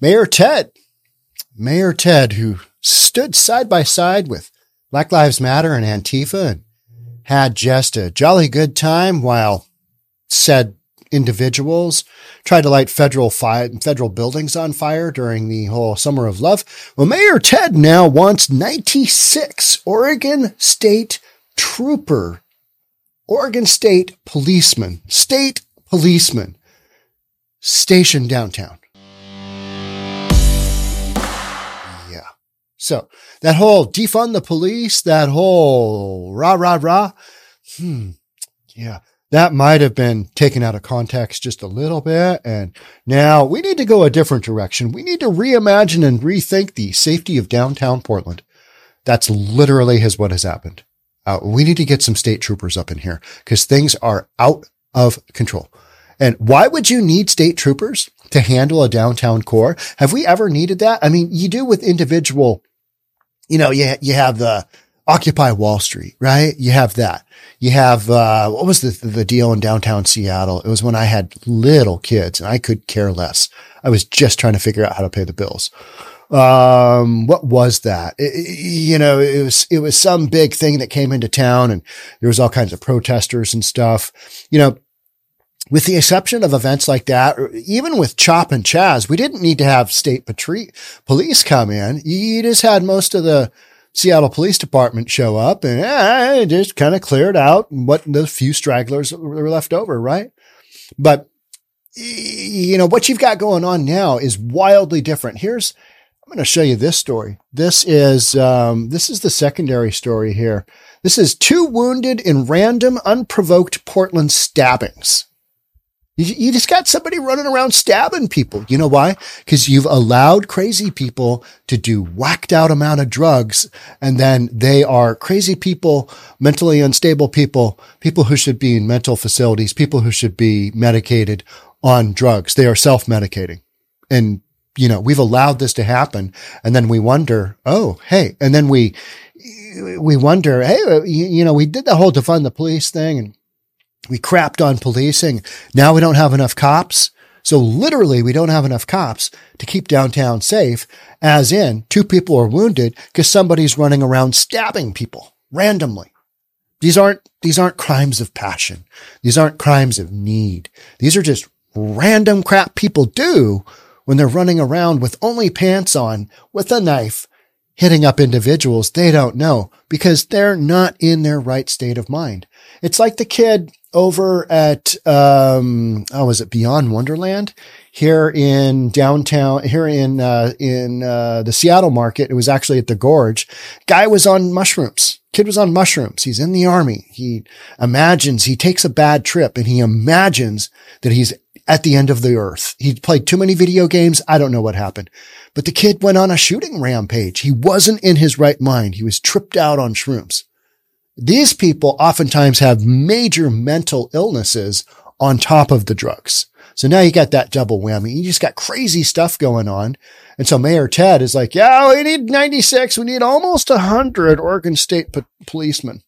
Mayor Ted, Mayor Ted, who stood side by side with Black Lives Matter and Antifa and had just a jolly good time while said individuals tried to light federal fire, federal buildings on fire during the whole summer of love. Well, Mayor Ted now wants 96 Oregon state trooper, Oregon state policeman, state policeman stationed downtown. So that whole defund the police, that whole rah, rah, rah. Hmm. Yeah that might have been taken out of context just a little bit. And now we need to go a different direction. We need to reimagine and rethink the safety of downtown Portland. That's literally has what has happened. Uh, we need to get some state troopers up in here because things are out of control. And why would you need state troopers to handle a downtown core? Have we ever needed that? I mean, you do with individual, you know, you, you have the, Occupy Wall Street, right? You have that. You have, uh, what was the, the deal in downtown Seattle? It was when I had little kids and I could care less. I was just trying to figure out how to pay the bills. Um, what was that? It, you know, it was, it was some big thing that came into town and there was all kinds of protesters and stuff. You know, with the exception of events like that, or even with Chop and Chaz, we didn't need to have state patri- police come in. You just had most of the, Seattle Police Department show up and eh, just kind of cleared out what the few stragglers were left over, right? But you know what you've got going on now is wildly different. Here's I'm going to show you this story. This is um, this is the secondary story here. This is two wounded in random, unprovoked Portland stabbings. You, just got somebody running around stabbing people. You know why? Because you've allowed crazy people to do whacked out amount of drugs. And then they are crazy people, mentally unstable people, people who should be in mental facilities, people who should be medicated on drugs. They are self medicating. And, you know, we've allowed this to happen. And then we wonder, oh, hey, and then we, we wonder, hey, you know, we did the whole defund the police thing and we crapped on policing. Now we don't have enough cops. So literally we don't have enough cops to keep downtown safe, as in two people are wounded because somebody's running around stabbing people randomly. These aren't, these aren't crimes of passion. These aren't crimes of need. These are just random crap people do when they're running around with only pants on with a knife hitting up individuals they don't know because they're not in their right state of mind. It's like the kid over at, um, oh, was it Beyond Wonderland here in downtown, here in, uh, in, uh, the Seattle market. It was actually at the gorge. Guy was on mushrooms. Kid was on mushrooms. He's in the army. He imagines he takes a bad trip and he imagines that he's at the end of the earth. He played too many video games. I don't know what happened, but the kid went on a shooting rampage. He wasn't in his right mind. He was tripped out on shrooms. These people oftentimes have major mental illnesses on top of the drugs. So now you got that double whammy. You just got crazy stuff going on. And so Mayor Ted is like, yeah, we need 96. We need almost 100 Oregon State po- policemen.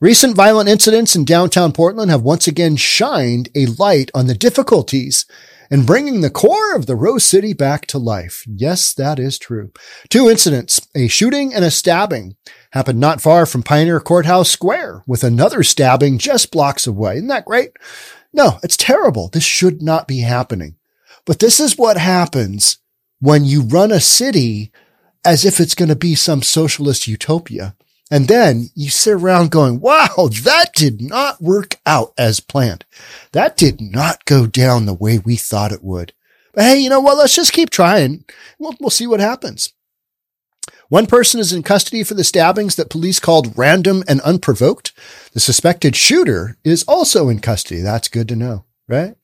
Recent violent incidents in downtown Portland have once again shined a light on the difficulties in bringing the core of the Rose City back to life. Yes, that is true. Two incidents, a shooting and a stabbing, happened not far from Pioneer Courthouse Square with another stabbing just blocks away. Isn't that great? No, it's terrible. This should not be happening. But this is what happens when you run a city as if it's going to be some socialist utopia. And then you sit around going, wow, that did not work out as planned. That did not go down the way we thought it would. But hey, you know what? Let's just keep trying. We'll, we'll see what happens. One person is in custody for the stabbings that police called random and unprovoked. The suspected shooter is also in custody. That's good to know, right?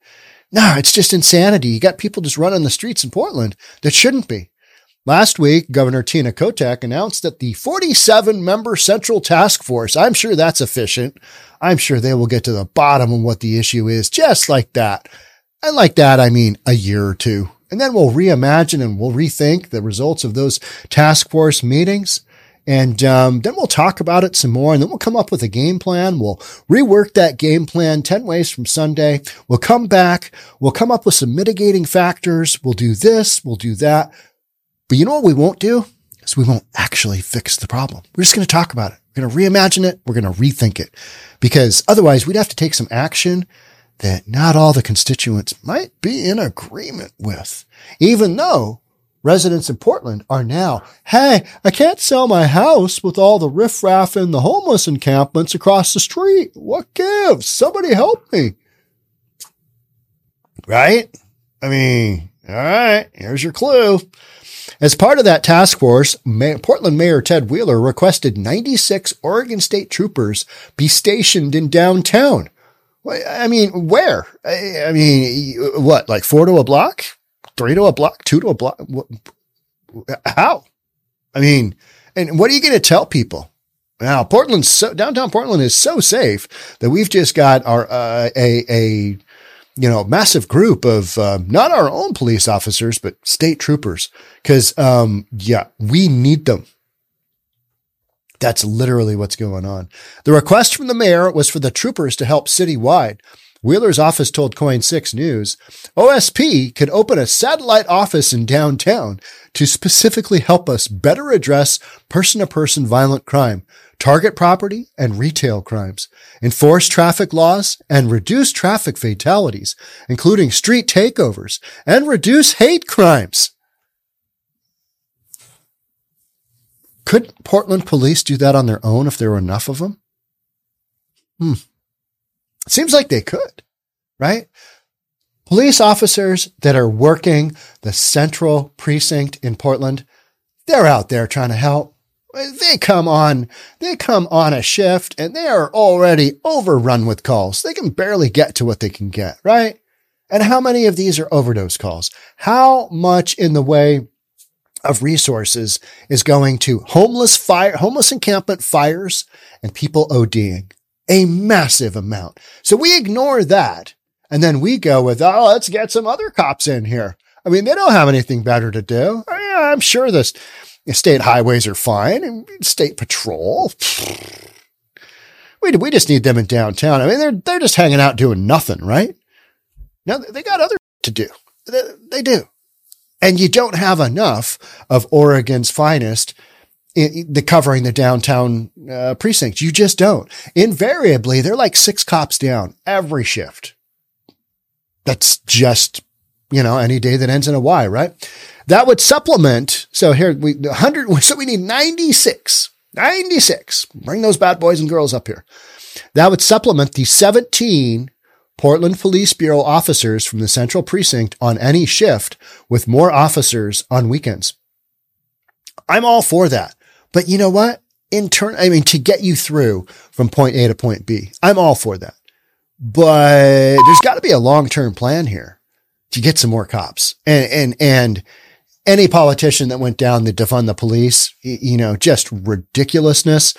No, it's just insanity. You got people just running the streets in Portland that shouldn't be. Last week, Governor Tina Kotek announced that the 47 member Central Task Force, I'm sure that's efficient. I'm sure they will get to the bottom of what the issue is just like that. And like that, I mean a year or two. And then we'll reimagine and we'll rethink the results of those task force meetings And um, then we'll talk about it some more and then we'll come up with a game plan. We'll rework that game plan 10 ways from Sunday. We'll come back. We'll come up with some mitigating factors. We'll do this. We'll do that. But you know what we won't do? Is we won't actually fix the problem. We're just going to talk about it. We're going to reimagine it. We're going to rethink it because otherwise we'd have to take some action that not all the constituents might be in agreement with, even though residents in Portland are now, hey, I can't sell my house with all the riffraff and the homeless encampments across the street. What gives? Somebody help me. Right? I mean, all right, here's your clue. As part of that task force, Portland Mayor Ted Wheeler requested 96 Oregon State troopers be stationed in downtown. I mean, where? I mean, what, like four to a block? Three to a block? Two to a block? How? I mean, and what are you going to tell people? Now, Portland's so, downtown Portland is so safe that we've just got our, uh, a, a, you know, massive group of uh, not our own police officers, but state troopers. Cause, um, yeah, we need them. That's literally what's going on. The request from the mayor was for the troopers to help citywide. Wheeler's office told KOIN 6 News, OSP could open a satellite office in downtown to specifically help us better address person to person violent crime, target property and retail crimes, enforce traffic laws and reduce traffic fatalities, including street takeovers and reduce hate crimes. Could Portland police do that on their own if there were enough of them? Hmm. Seems like they could, right? Police officers that are working the central precinct in Portland, they're out there trying to help. They come on, they come on a shift and they are already overrun with calls. They can barely get to what they can get, right? And how many of these are overdose calls? How much in the way of resources is going to homeless fire, homeless encampment fires and people ODing. A massive amount. So we ignore that. And then we go with, oh, let's get some other cops in here. I mean, they don't have anything better to do. Oh, I I'm sure the state highways are fine and state patrol. We, we just need them in downtown. I mean, they're, they're just hanging out doing nothing, right? Now they got other to do. They, they do and you don't have enough of Oregon's finest in, the covering the downtown uh, precincts. You just don't. Invariably, they're like six cops down every shift. That's just, you know, any day that ends in a Y, right? That would supplement. So here we 100. So we need 96, 96. Bring those bad boys and girls up here. That would supplement the 17 Portland Police Bureau officers from the Central Precinct on any shift with more officers on weekends. I'm all for that. But you know what? In turn, I mean, to get you through from point A to point B, I'm all for that. But there's got to be a long-term plan here to get some more cops and, and, and any politician that went down the defund the police, you know, just ridiculousness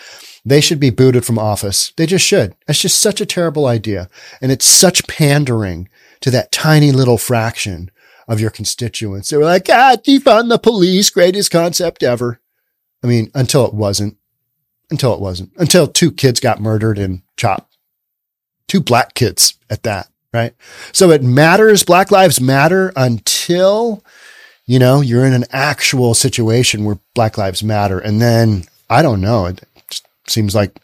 they should be booted from office. They just should. It's just such a terrible idea. And it's such pandering to that tiny little fraction of your constituents. They were like, ah, defund the police, greatest concept ever. I mean, until it wasn't. Until it wasn't. Until two kids got murdered and chopped. Two black kids at that, right? So it matters. Black lives matter until, you know, you're in an actual situation where black lives matter. And then I don't know. It, seems like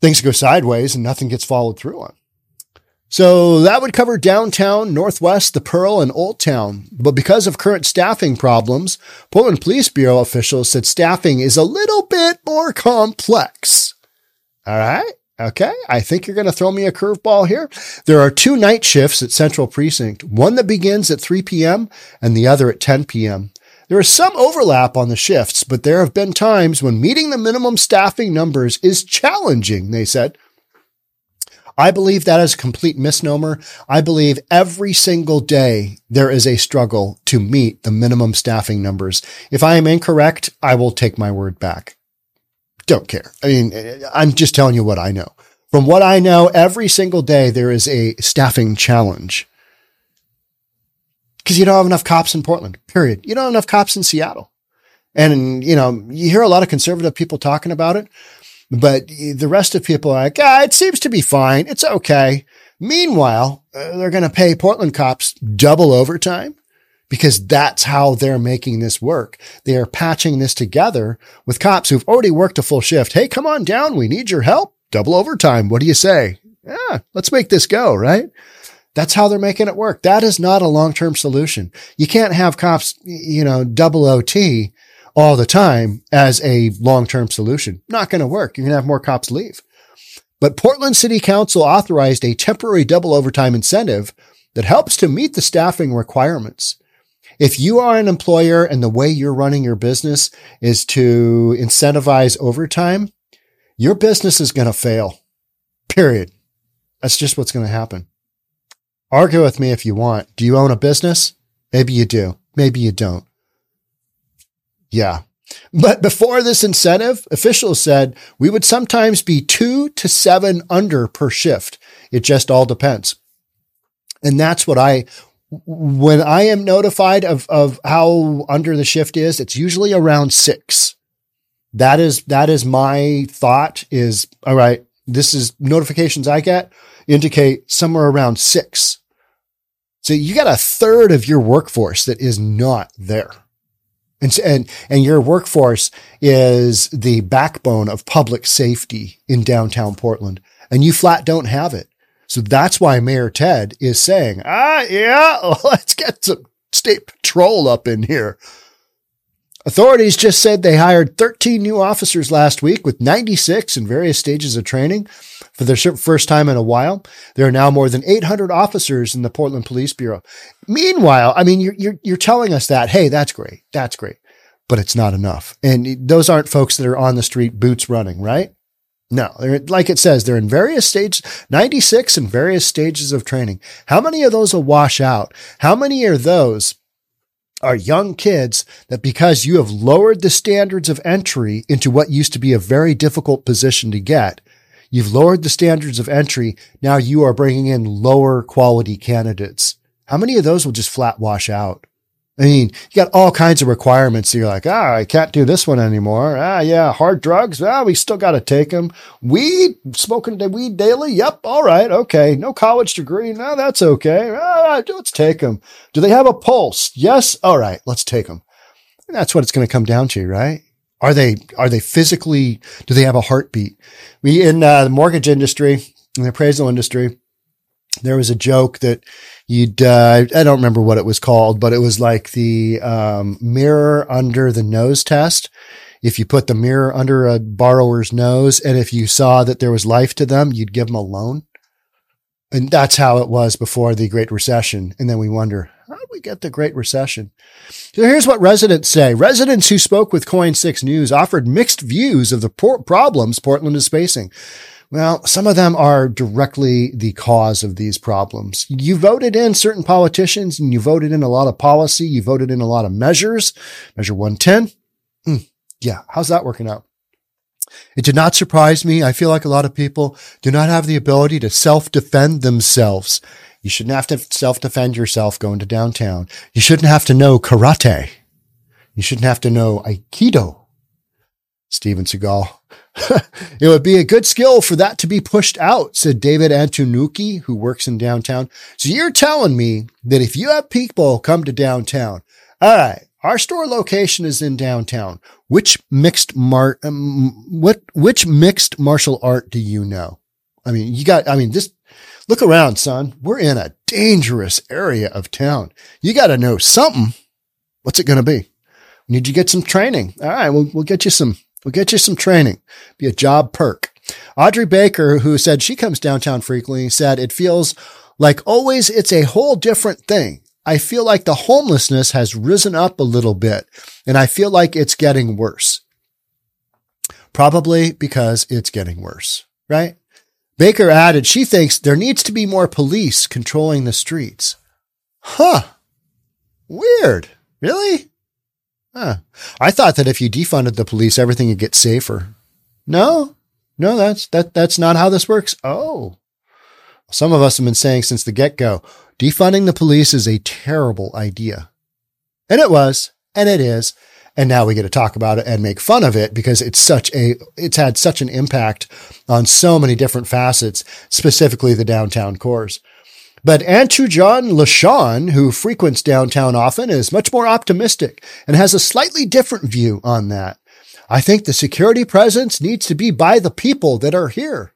things go sideways and nothing gets followed through on. So that would cover downtown, Northwest, the Pearl, and Old Town. But because of current staffing problems, Portland Police Bureau officials said staffing is a little bit more complex. All right. Okay. I think you're going to throw me a curveball here. There are two night shifts at Central Precinct, one that begins at 3 p.m. and the other at 10 p.m. There is some overlap on the shifts, but there have been times when meeting the minimum staffing numbers is challenging, they said. I believe that is a complete misnomer. I believe every single day there is a struggle to meet the minimum staffing numbers. If I am incorrect, I will take my word back. Don't care. I mean, I'm just telling you what I know. From what I know, every single day there is a staffing challenge because you don't have enough cops in Portland, period. You don't have enough cops in Seattle. And, you know, you hear a lot of conservative people talking about it, but the rest of people are like, ah, it seems to be fine. It's okay. Meanwhile, uh, they're going to pay Portland cops double overtime because that's how they're making this work. They are patching this together with cops who've already worked a full shift. Hey, come on down. We need your help. Double overtime. What do you say? Yeah, let's make this go, right? That's how they're making it work. That is not a long-term solution. You can't have cops, you know, double OT all the time as a long-term solution. Not going to work. You're going to have more cops leave. But Portland City Council authorized a temporary double overtime incentive that helps to meet the staffing requirements. If you are an employer and the way you're running your business is to incentivize overtime, your business is going to fail. Period. That's just what's going to happen. Argue with me if you want. Do you own a business? Maybe you do. Maybe you don't. Yeah. But before this incentive, officials said we would sometimes be two to seven under per shift. It just all depends. And that's what I when I am notified of, of how under the shift is, it's usually around six. That is, that is my thought is, all right, this is notifications I get indicate somewhere around six. So you got a third of your workforce that is not there. And, and, and your workforce is the backbone of public safety in downtown Portland and you flat don't have it. So that's why Mayor Ted is saying, ah, yeah, let's get some state patrol up in here. Authorities just said they hired 13 new officers last week with 96 in various stages of training for their first time in a while. There are now more than 800 officers in the Portland Police Bureau. Meanwhile, I mean, you're, you're, you're telling us that, hey, that's great. That's great. But it's not enough. And those aren't folks that are on the street boots running, right? No, like it says, they're in various stages, 96 in various stages of training. How many of those will wash out? How many are those are young kids that because you have lowered the standards of entry into what used to be a very difficult position to get, you've lowered the standards of entry. Now you are bringing in lower quality candidates. How many of those will just flat wash out? I mean, you got all kinds of requirements. You're like, ah, I can't do this one anymore. Ah, yeah, hard drugs. Ah, we still got to take them. Weed, smoking the weed daily. Yep. All right. Okay. No college degree. No, that's okay. Ah, let's take them. Do they have a pulse? Yes. All right. Let's take them. And that's what it's going to come down to, right? Are they, are they physically, do they have a heartbeat? We, in uh, the mortgage industry, in the appraisal industry, there was a joke that you'd uh, I don't remember what it was called, but it was like the um, mirror under the nose test. If you put the mirror under a borrower's nose, and if you saw that there was life to them, you'd give them a loan. And that's how it was before the Great Recession. And then we wonder, how did we get the Great Recession? So here's what residents say. Residents who spoke with KOIN 6 News offered mixed views of the por- problems Portland is facing. Well, some of them are directly the cause of these problems. You voted in certain politicians and you voted in a lot of policy. You voted in a lot of measures. Measure 110. Mm, yeah. How's that working out? It did not surprise me. I feel like a lot of people do not have the ability to self-defend themselves. You shouldn't have to self-defend yourself going to downtown. You shouldn't have to know karate. You shouldn't have to know Aikido. Steven Seagal. it would be a good skill for that to be pushed out, said David Antonucci, who works in downtown. So you're telling me that if you have people come to downtown, all right, our store location is in downtown. Which mixed mar, um, what, which mixed martial art do you know? I mean, you got, I mean, this, look around, son. We're in a dangerous area of town. You got to know something. What's it going to be? Need you get some training? All right, we'll, we'll get you some We'll get you some training. Be a job perk. Audrey Baker, who said she comes downtown frequently, said it feels like always it's a whole different thing. I feel like the homelessness has risen up a little bit and I feel like it's getting worse. Probably because it's getting worse, right? Baker added she thinks there needs to be more police controlling the streets. Huh. Weird. Really? Huh. I thought that if you defunded the police, everything would get safer. No, no, that's, that, that's not how this works. Oh, some of us have been saying since the get go, defunding the police is a terrible idea. And it was, and it is. And now we get to talk about it and make fun of it because it's such a, it's had such an impact on so many different facets, specifically the downtown cores. But Antujan LaShawn, who frequents downtown often, is much more optimistic and has a slightly different view on that. I think the security presence needs to be by the people that are here.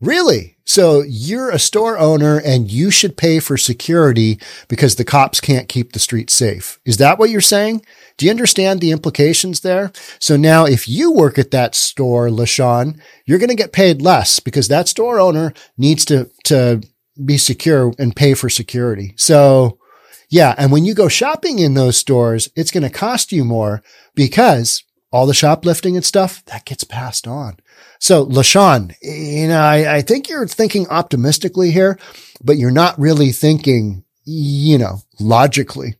Really? So you're a store owner and you should pay for security because the cops can't keep the streets safe. Is that what you're saying? Do you understand the implications there? So now if you work at that store, LaShawn, you're going to get paid less because that store owner needs to, to be secure and pay for security. So yeah. And when you go shopping in those stores, it's going to cost you more because all the shoplifting and stuff that gets passed on. So LaShawn, you know, I, I think you're thinking optimistically here, but you're not really thinking, you know, logically.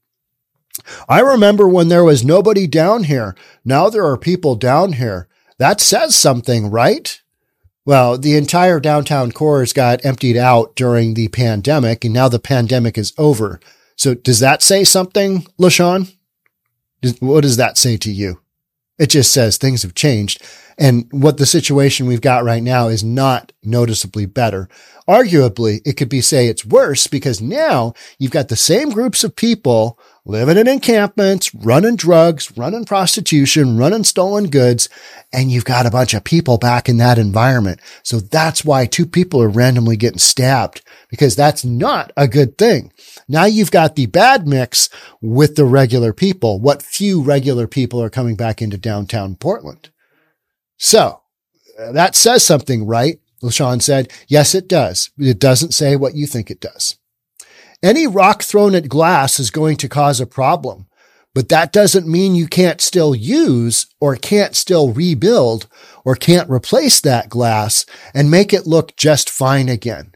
I remember when there was nobody down here. Now there are people down here. That says something, right? Well, the entire downtown cores got emptied out during the pandemic and now the pandemic is over. So does that say something, LaShawn? What does that say to you? It just says things have changed. And what the situation we've got right now is not noticeably better. Arguably, it could be say it's worse because now you've got the same groups of people living in encampments, running drugs, running prostitution, running stolen goods, and you've got a bunch of people back in that environment. So that's why two people are randomly getting stabbed because that's not a good thing. Now you've got the bad mix with the regular people. What few regular people are coming back into downtown Portland? So uh, that says something, right? LaShawn said, yes, it does. It doesn't say what you think it does. Any rock thrown at glass is going to cause a problem, but that doesn't mean you can't still use or can't still rebuild or can't replace that glass and make it look just fine again.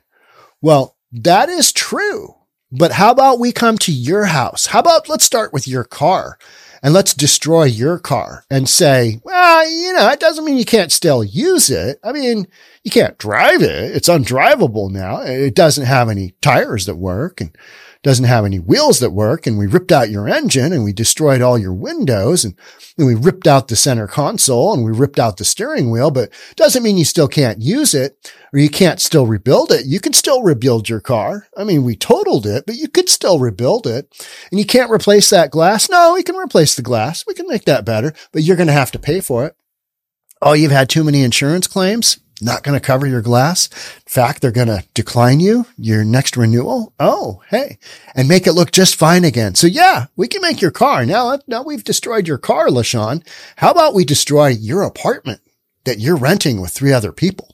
Well, that is true. But how about we come to your house? How about let's start with your car and let's destroy your car and say, well, you know, it doesn't mean you can't still use it. I mean, you can't drive it. It's undrivable now. It doesn't have any tires that work and doesn't have any wheels that work. And we ripped out your engine and we destroyed all your windows and then we ripped out the center console and we ripped out the steering wheel, but doesn't mean you still can't use it or you can't still rebuild it. You can still rebuild your car. I mean, we totaled it, but you could still rebuild it and you can't replace that glass. No, we can replace the glass. We can make that better, but you're going to have to pay for it. Oh, you've had too many insurance claims not going to cover your glass. In fact, they're going to decline you your next renewal. Oh, hey, and make it look just fine again. So yeah, we can make your car. Now, now we've destroyed your car, LaShawn. How about we destroy your apartment that you're renting with three other people?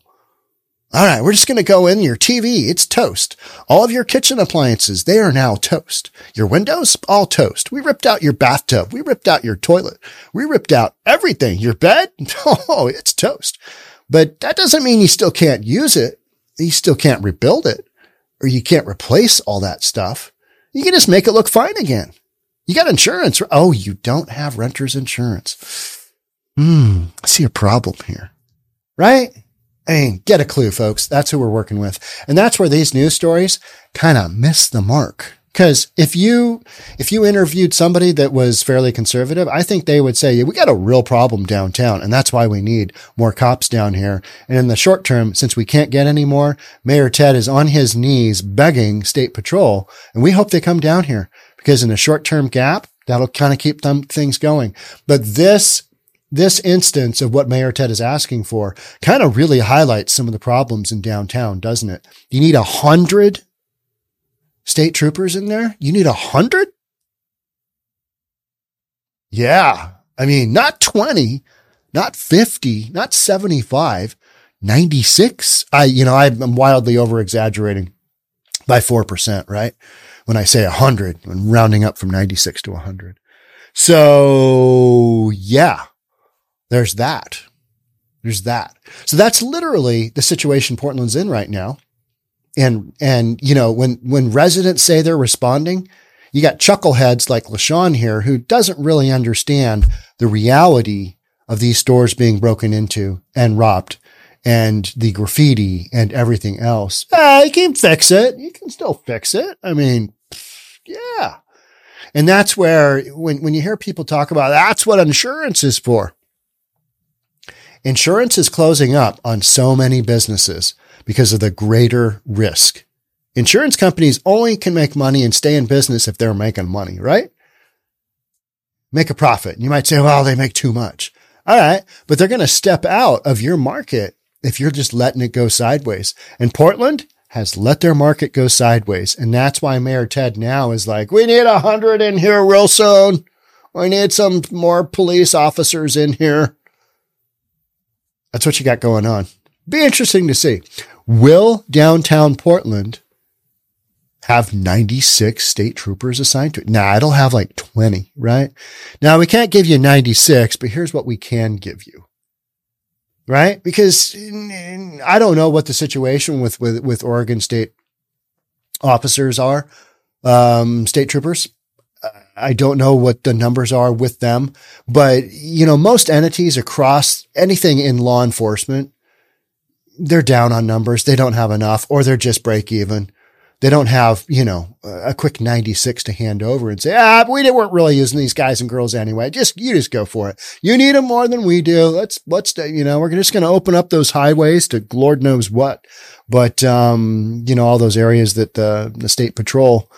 All right. We're just going to go in your TV. It's toast. All of your kitchen appliances, they are now toast. Your windows, all toast. We ripped out your bathtub. We ripped out your toilet. We ripped out everything. Your bed. Oh, it's toast. But that doesn't mean you still can't use it. You still can't rebuild it or you can't replace all that stuff. You can just make it look fine again. You got insurance. Oh, you don't have renter's insurance. Hmm. I see a problem here, right? Mean, get a clue, folks. That's who we're working with. And that's where these news stories kind of miss the mark. Cause if you, if you interviewed somebody that was fairly conservative, I think they would say, yeah, we got a real problem downtown. And that's why we need more cops down here. And in the short term, since we can't get any more, Mayor Ted is on his knees begging state patrol. And we hope they come down here because in a short term gap, that'll kind of keep them things going. But this this instance of what Mayor Ted is asking for kind of really highlights some of the problems in downtown, doesn't it? You need a hundred state troopers in there? You need a hundred? Yeah. I mean, not 20, not 50, not 75, 96. I, you know, I'm wildly over exaggerating by 4%, right? When I say 100, when rounding up from 96 to 100. So yeah, there's that. There's that. So that's literally the situation Portland's in right now. And, and, you know, when, when residents say they're responding, you got chuckleheads like LaShawn here who doesn't really understand the reality of these stores being broken into and robbed and the graffiti and everything else. Ah, you can fix it. You can still fix it. I mean, yeah. And that's where when, when you hear people talk about that's what insurance is for. Insurance is closing up on so many businesses because of the greater risk. Insurance companies only can make money and stay in business if they're making money, right? Make a profit. You might say, well, they make too much. All right. But they're going to step out of your market if you're just letting it go sideways. And Portland has let their market go sideways. And that's why Mayor Ted now is like, we need a hundred in here real soon. We need some more police officers in here. That's what you got going on. Be interesting to see. Will downtown Portland have 96 state troopers assigned to it? Nah, it'll have like 20, right? Now we can't give you 96, but here's what we can give you. Right? Because I don't know what the situation with, with, with Oregon state officers are, um, state troopers. I don't know what the numbers are with them, but you know, most entities across anything in law enforcement, they're down on numbers. They don't have enough or they're just break even. They don't have, you know, a quick 96 to hand over and say, ah, we weren't really using these guys and girls anyway. Just, you just go for it. You need them more than we do. Let's, let's, you know, we're just going to open up those highways to Lord knows what. But, um, you know, all those areas that the, the state patrol,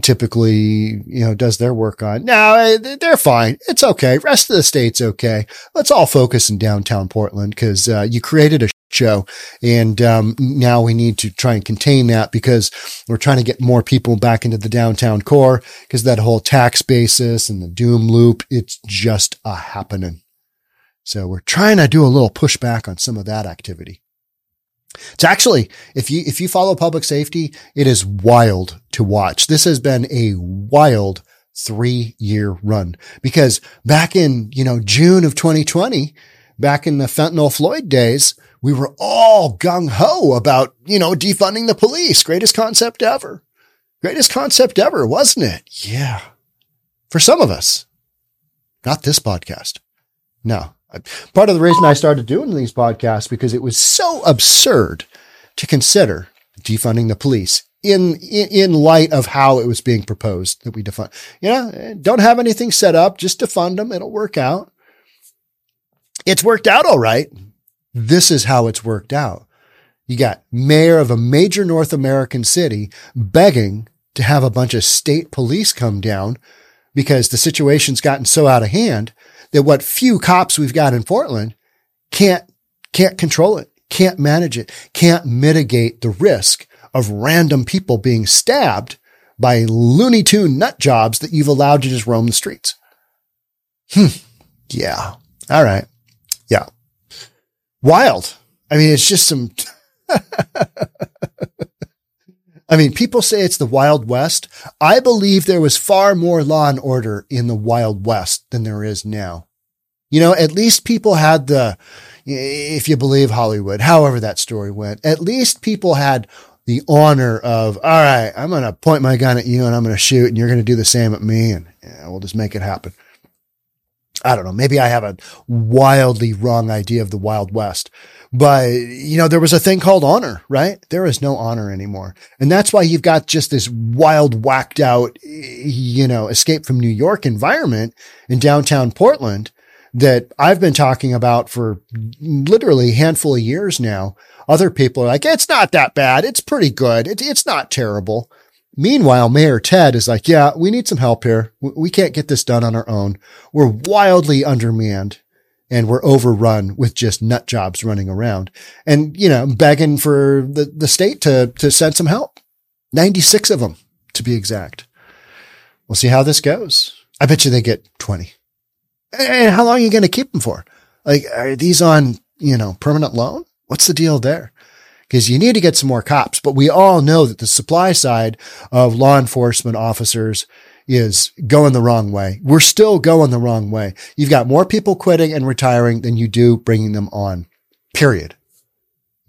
typically, you know, does their work on. No, they're fine. It's okay. Rest of the state's okay. Let's all focus in downtown Portland because uh, you created a show and um, now we need to try and contain that because we're trying to get more people back into the downtown core because that whole tax basis and the doom loop, it's just a happening. So we're trying to do a little pushback on some of that activity. It's actually, if you, if you follow public safety, it is wild to watch. This has been a wild three year run because back in, you know, June of 2020, back in the fentanyl Floyd days, we were all gung ho about, you know, defunding the police. Greatest concept ever. Greatest concept ever, wasn't it? Yeah. For some of us, not this podcast. No, Part of the reason I started doing these podcasts because it was so absurd to consider defunding the police in, in, in light of how it was being proposed that we defund. You know, don't have anything set up, just defund them. It'll work out. It's worked out all right. This is how it's worked out. You got mayor of a major North American city begging to have a bunch of state police come down because the situation's gotten so out of hand that what few cops we've got in Portland can't, can't control it, can't manage it, can't mitigate the risk of random people being stabbed by Looney Tune nut jobs that you've allowed to just roam the streets. Hmm. Yeah. All right. Wild. I mean, it's just some, I mean, people say it's the Wild West. I believe there was far more law and order in the Wild West than there is now. You know, at least people had the, if you believe Hollywood, however that story went, at least people had the honor of, all right, I'm going to point my gun at you and I'm going to shoot and you're going to do the same at me and yeah, we'll just make it happen. I don't know. Maybe I have a wildly wrong idea of the Wild West, but you know, there was a thing called honor, right? There is no honor anymore. And that's why you've got just this wild, whacked out, you know, escape from New York environment in downtown Portland that I've been talking about for literally a handful of years now. Other people are like, it's not that bad. It's pretty good. It, it's not terrible. Meanwhile, Mayor Ted is like, yeah, we need some help here. We can't get this done on our own. We're wildly undermanned and we're overrun with just nut jobs running around and, you know, begging for the, the state to, to send some help. 96 of them to be exact. We'll see how this goes. I bet you they get 20. And how long are you going to keep them for? Like, are these on, you know, permanent loan? What's the deal there? Because you need to get some more cops, but we all know that the supply side of law enforcement officers is going the wrong way. We're still going the wrong way. You've got more people quitting and retiring than you do bringing them on, period.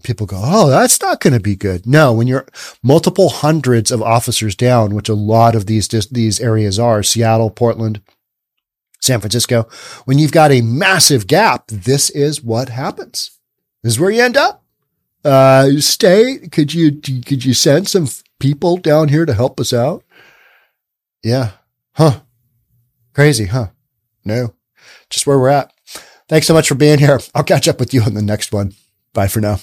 People go, Oh, that's not going to be good. No, when you're multiple hundreds of officers down, which a lot of these, these areas are Seattle, Portland, San Francisco, when you've got a massive gap, this is what happens. This is where you end up. Uh, stay. Could you, could you send some people down here to help us out? Yeah. Huh. Crazy, huh? No. Just where we're at. Thanks so much for being here. I'll catch up with you on the next one. Bye for now.